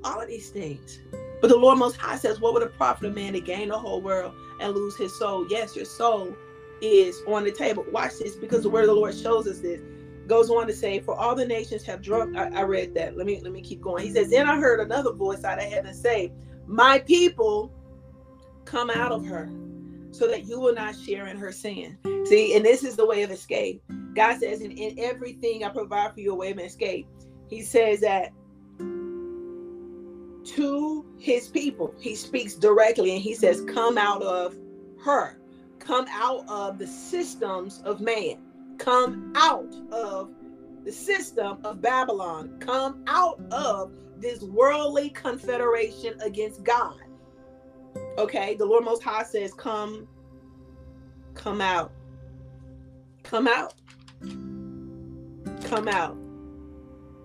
Speaker 1: All of these things. But the Lord Most High says, What would it profit a man to gain the whole world and lose his soul? Yes, your soul is on the table. Watch this because the word of the Lord shows us this. Goes on to say, For all the nations have drunk. I, I read that. Let me let me keep going. He says, Then I heard another voice out of heaven say, My people come out of her so that you will not share in her sin. See, and this is the way of escape. God says, in everything I provide for you a way of escape. He says that to his people, he speaks directly and he says, Come out of her, come out of the systems of man, come out of the system of Babylon, come out of this worldly confederation against God. Okay, the Lord Most High says, Come, come out. Come out. Come out.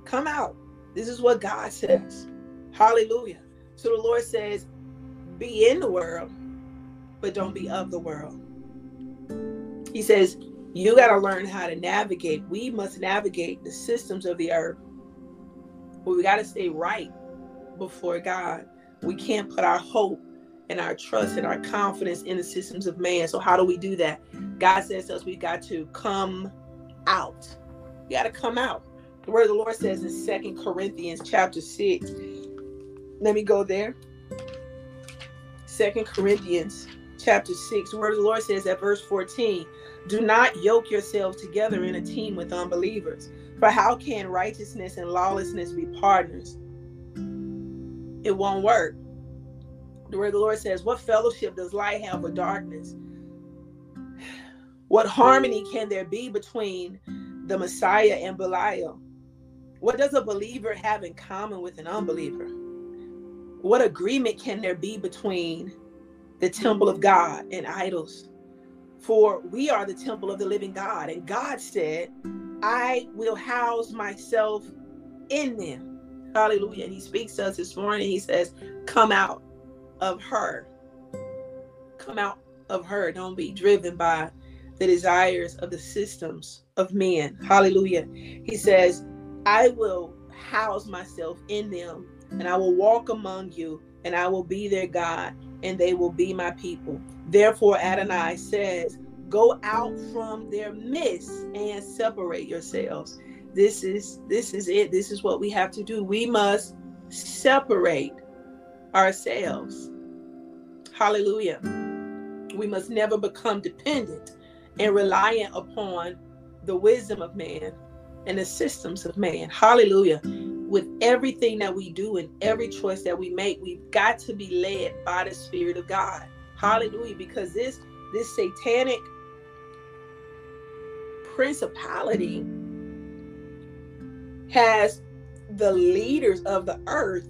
Speaker 1: Come out. This is what God says. Hallelujah. So the Lord says, Be in the world, but don't be of the world. He says, You got to learn how to navigate. We must navigate the systems of the earth. But we got to stay right before God. We can't put our hope and our trust and our confidence in the systems of man. So how do we do that? God says to us, we got to come out. You got to come out. The word of the Lord says in Second Corinthians chapter 6. Let me go there. Second Corinthians chapter 6. The word of the Lord says at verse 14, do not yoke yourselves together in a team with unbelievers. For how can righteousness and lawlessness be partners? It won't work. The word of the Lord says, What fellowship does light have with darkness? What harmony can there be between the Messiah and Belial? What does a believer have in common with an unbeliever? What agreement can there be between the temple of God and idols? For we are the temple of the living God. And God said, I will house myself in them. Hallelujah. And he speaks to us this morning. He says, Come out of her. Come out of her. Don't be driven by the desires of the systems of men. Hallelujah. He says, I will house myself in them, and I will walk among you, and I will be their God, and they will be my people. Therefore, Adonai says, Go out from their midst and separate yourselves. This is this is it. This is what we have to do. We must separate ourselves. Hallelujah. We must never become dependent and reliant upon the wisdom of man and the systems of man. Hallelujah. With everything that we do and every choice that we make, we've got to be led by the Spirit of God. Hallelujah. Because this this satanic principality has the leaders of the earth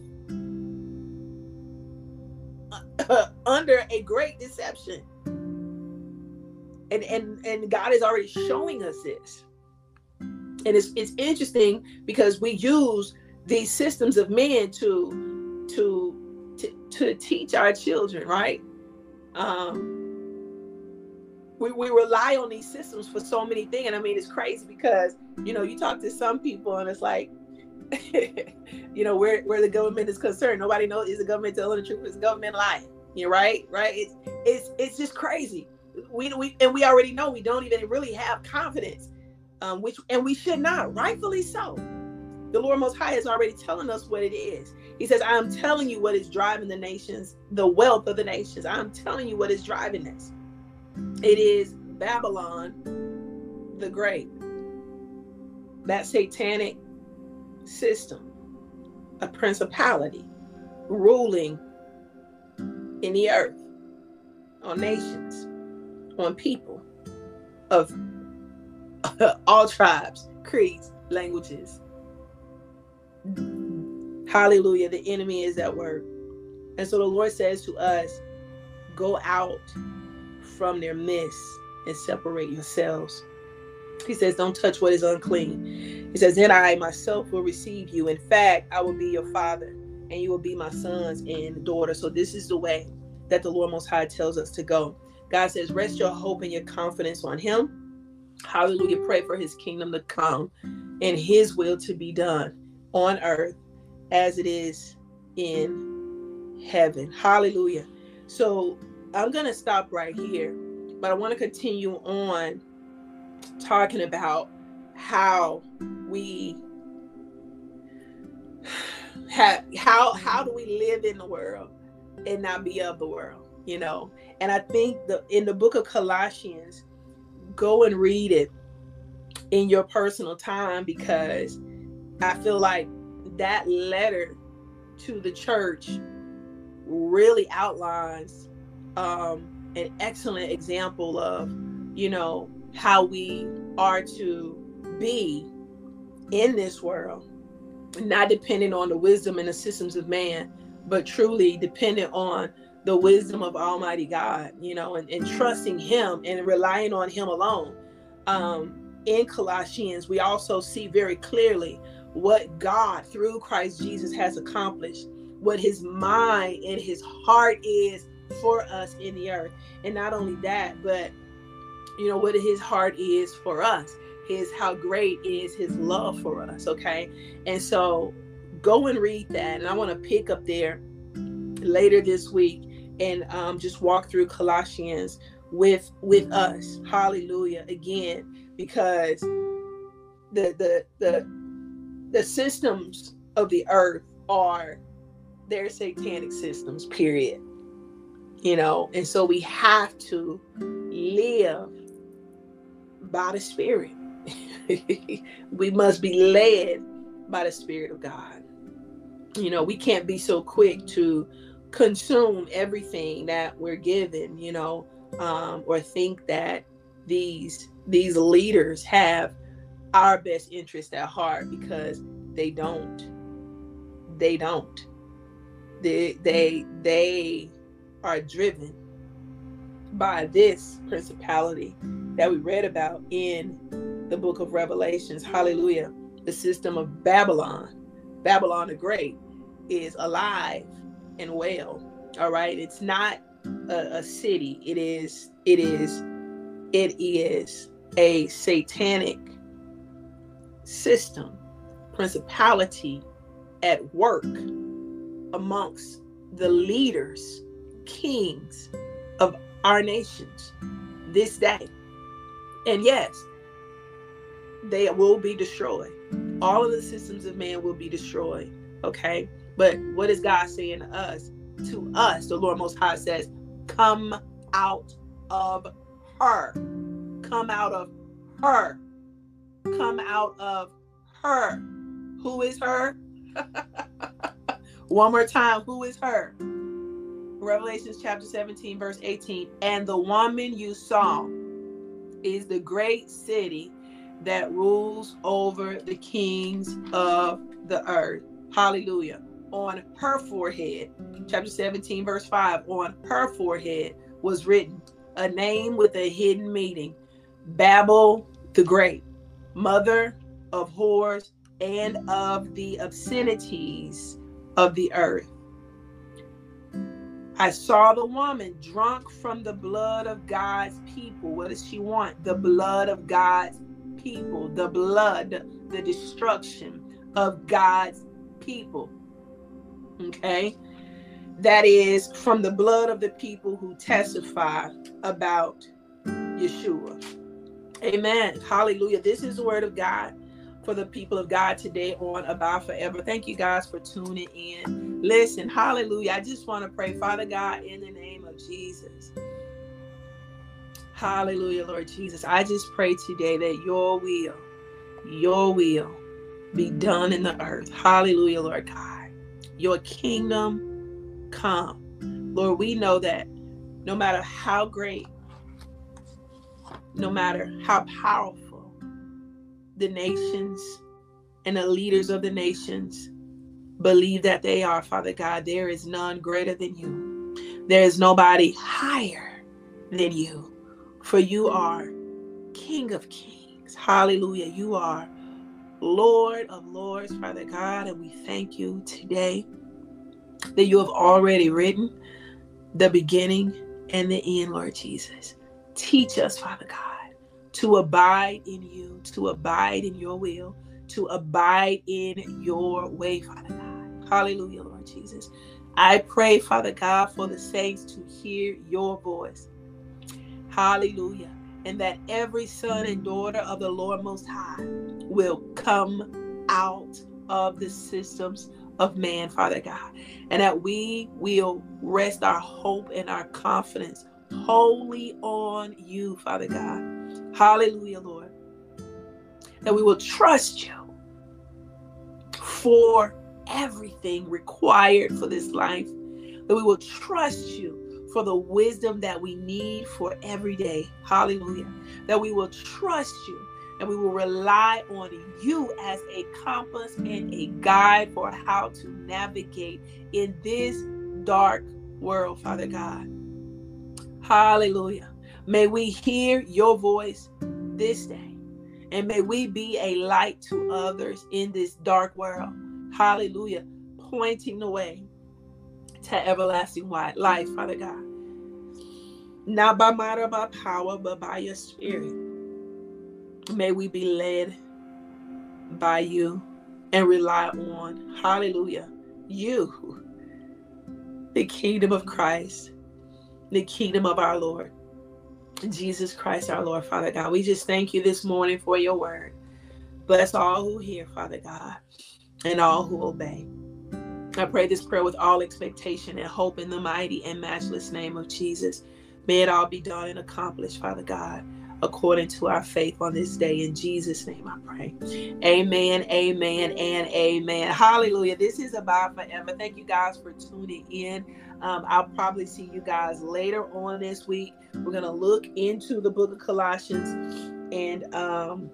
Speaker 1: uh, under a great deception. And, and and God is already showing us this. And it's it's interesting because we use these systems of men to to to, to teach our children, right? Um we, we rely on these systems for so many things. And I mean, it's crazy because, you know, you talk to some people and it's like, you know, where, where the government is concerned. Nobody knows is the government telling the truth, is the government lying. You're right, right? It's it's it's just crazy. We we and we already know we don't even really have confidence. Um, which and we should not, rightfully so. The Lord Most High is already telling us what it is. He says, I am telling you what is driving the nations, the wealth of the nations. I'm telling you what is driving this. It is Babylon the Great, that satanic system, a principality ruling in the earth, on nations, on people of all tribes, creeds, languages. Hallelujah. The enemy is at work. And so the Lord says to us, go out from their midst and separate yourselves. He says, Don't touch what is unclean. He says, Then I myself will receive you. In fact, I will be your father, and you will be my sons and daughters. So, this is the way that the Lord Most High tells us to go. God says, Rest your hope and your confidence on Him. Hallelujah. Pray for His kingdom to come and His will to be done on earth as it is in heaven. Hallelujah. So, I'm going to stop right here, but I want to continue on talking about how we have how how do we live in the world and not be of the world, you know? And I think the in the book of Colossians, go and read it in your personal time because I feel like that letter to the church really outlines um, an excellent example of, you know, how we are to be in this world, not dependent on the wisdom and the systems of man, but truly dependent on the wisdom of Almighty God, you know, and, and trusting Him and relying on Him alone. Um, in Colossians, we also see very clearly what God through Christ Jesus has accomplished, what His mind and His heart is for us in the earth. And not only that, but you know what his heart is for us his how great is his love for us okay and so go and read that. And I want to pick up there later this week and um, just walk through Colossians with with us. Hallelujah. Again, because the the the the systems of the earth are their satanic systems, period. You know, and so we have to live by the Spirit. we must be led by the Spirit of God. You know, we can't be so quick to consume everything that we're given, you know, um, or think that these these leaders have our best interest at heart because they don't. They don't. They they they are driven by this principality that we read about in the book of Revelations. Hallelujah. The system of Babylon, Babylon the Great, is alive and well. All right. It's not a, a city. It is, it is, it is a satanic system, principality at work amongst the leaders, kings of our nations this day. And yes, they will be destroyed. All of the systems of man will be destroyed. Okay. But what is God saying to us? To us, the Lord Most High says, Come out of her. Come out of her. Come out of her. Who is her? One more time. Who is her? Revelations chapter 17, verse 18. And the woman you saw is the great city that rules over the kings of the earth. Hallelujah. On her forehead, chapter 17, verse 5, on her forehead was written a name with a hidden meaning Babel the Great, mother of whores and of the obscenities of the earth. I saw the woman drunk from the blood of God's people. What does she want? The blood of God's people, the blood, the destruction of God's people. Okay? That is from the blood of the people who testify about Yeshua. Amen. Hallelujah. This is the word of God for the people of God today on Abide Forever. Thank you guys for tuning in. Listen, hallelujah. I just want to pray, Father God, in the name of Jesus. Hallelujah, Lord Jesus. I just pray today that your will, your will be done in the earth. Hallelujah, Lord God. Your kingdom come. Lord, we know that no matter how great, no matter how powerful, the nations and the leaders of the nations believe that they are, Father God. There is none greater than you. There is nobody higher than you. For you are King of kings. Hallelujah. You are Lord of lords, Father God. And we thank you today that you have already written the beginning and the end, Lord Jesus. Teach us, Father God to abide in you, to abide in your will, to abide in your way, Father God. Hallelujah, Lord Jesus. I pray, Father God, for the saints to hear your voice. Hallelujah. And that every son and daughter of the Lord Most High will come out of the systems of man, Father God. And that we will rest our hope and our confidence wholly on you, Father God. Hallelujah, Lord. That we will trust you for everything required for this life. That we will trust you for the wisdom that we need for every day. Hallelujah. That we will trust you and we will rely on you as a compass and a guide for how to navigate in this dark world, Father God. Hallelujah. May we hear your voice this day. And may we be a light to others in this dark world. Hallelujah. Pointing the way to everlasting life, Father God. Not by might or by power, but by your spirit. May we be led by you and rely on, hallelujah, you, the kingdom of Christ, the kingdom of our Lord. Jesus Christ, our Lord, Father God. We just thank you this morning for your word. Bless all who hear, Father God, and all who obey. I pray this prayer with all expectation and hope in the mighty and matchless name of Jesus. May it all be done and accomplished, Father God, according to our faith on this day. In Jesus' name I pray. Amen, amen, and amen. Hallelujah. This is Abide Forever. Thank you guys for tuning in. Um, I'll probably see you guys later on this week. We're going to look into the book of Colossians and um,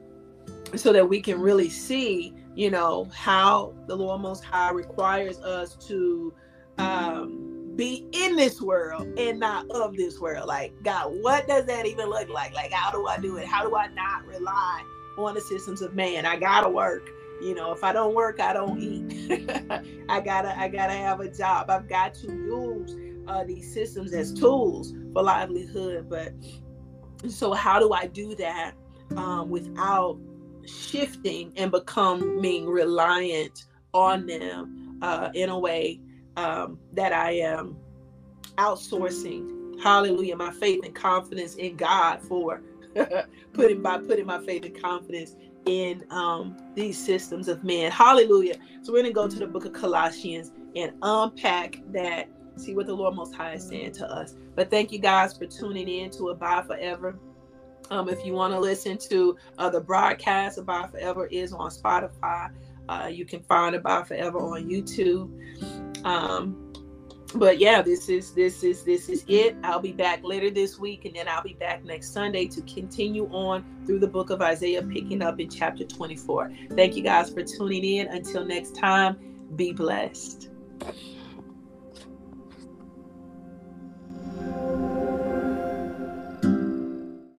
Speaker 1: so that we can really see you know, how the Lord Most High requires us to um, be in this world and not of this world. Like, God, what does that even look like? Like, how do I do it? How do I not rely on the systems of man? I gotta work. You know, if I don't work, I don't eat. I gotta, I gotta have a job. I've got to use uh, these systems as tools for livelihood. But so, how do I do that um, without shifting and becoming reliant on them uh, in a way um, that I am outsourcing. Hallelujah, my faith and confidence in God for putting by putting my faith and confidence in um, these systems of men. Hallelujah. So we're gonna go to the book of Colossians and unpack that. See what the Lord Most High is saying to us. But thank you guys for tuning in to Abide Forever. Um, if you want to listen to uh, the broadcast, Abide Forever is on Spotify. Uh, you can find Abide Forever on YouTube. Um, but yeah, this is this is this is it. I'll be back later this week, and then I'll be back next Sunday to continue on through the book of Isaiah, picking up in chapter 24. Thank you guys for tuning in. Until next time, be blessed.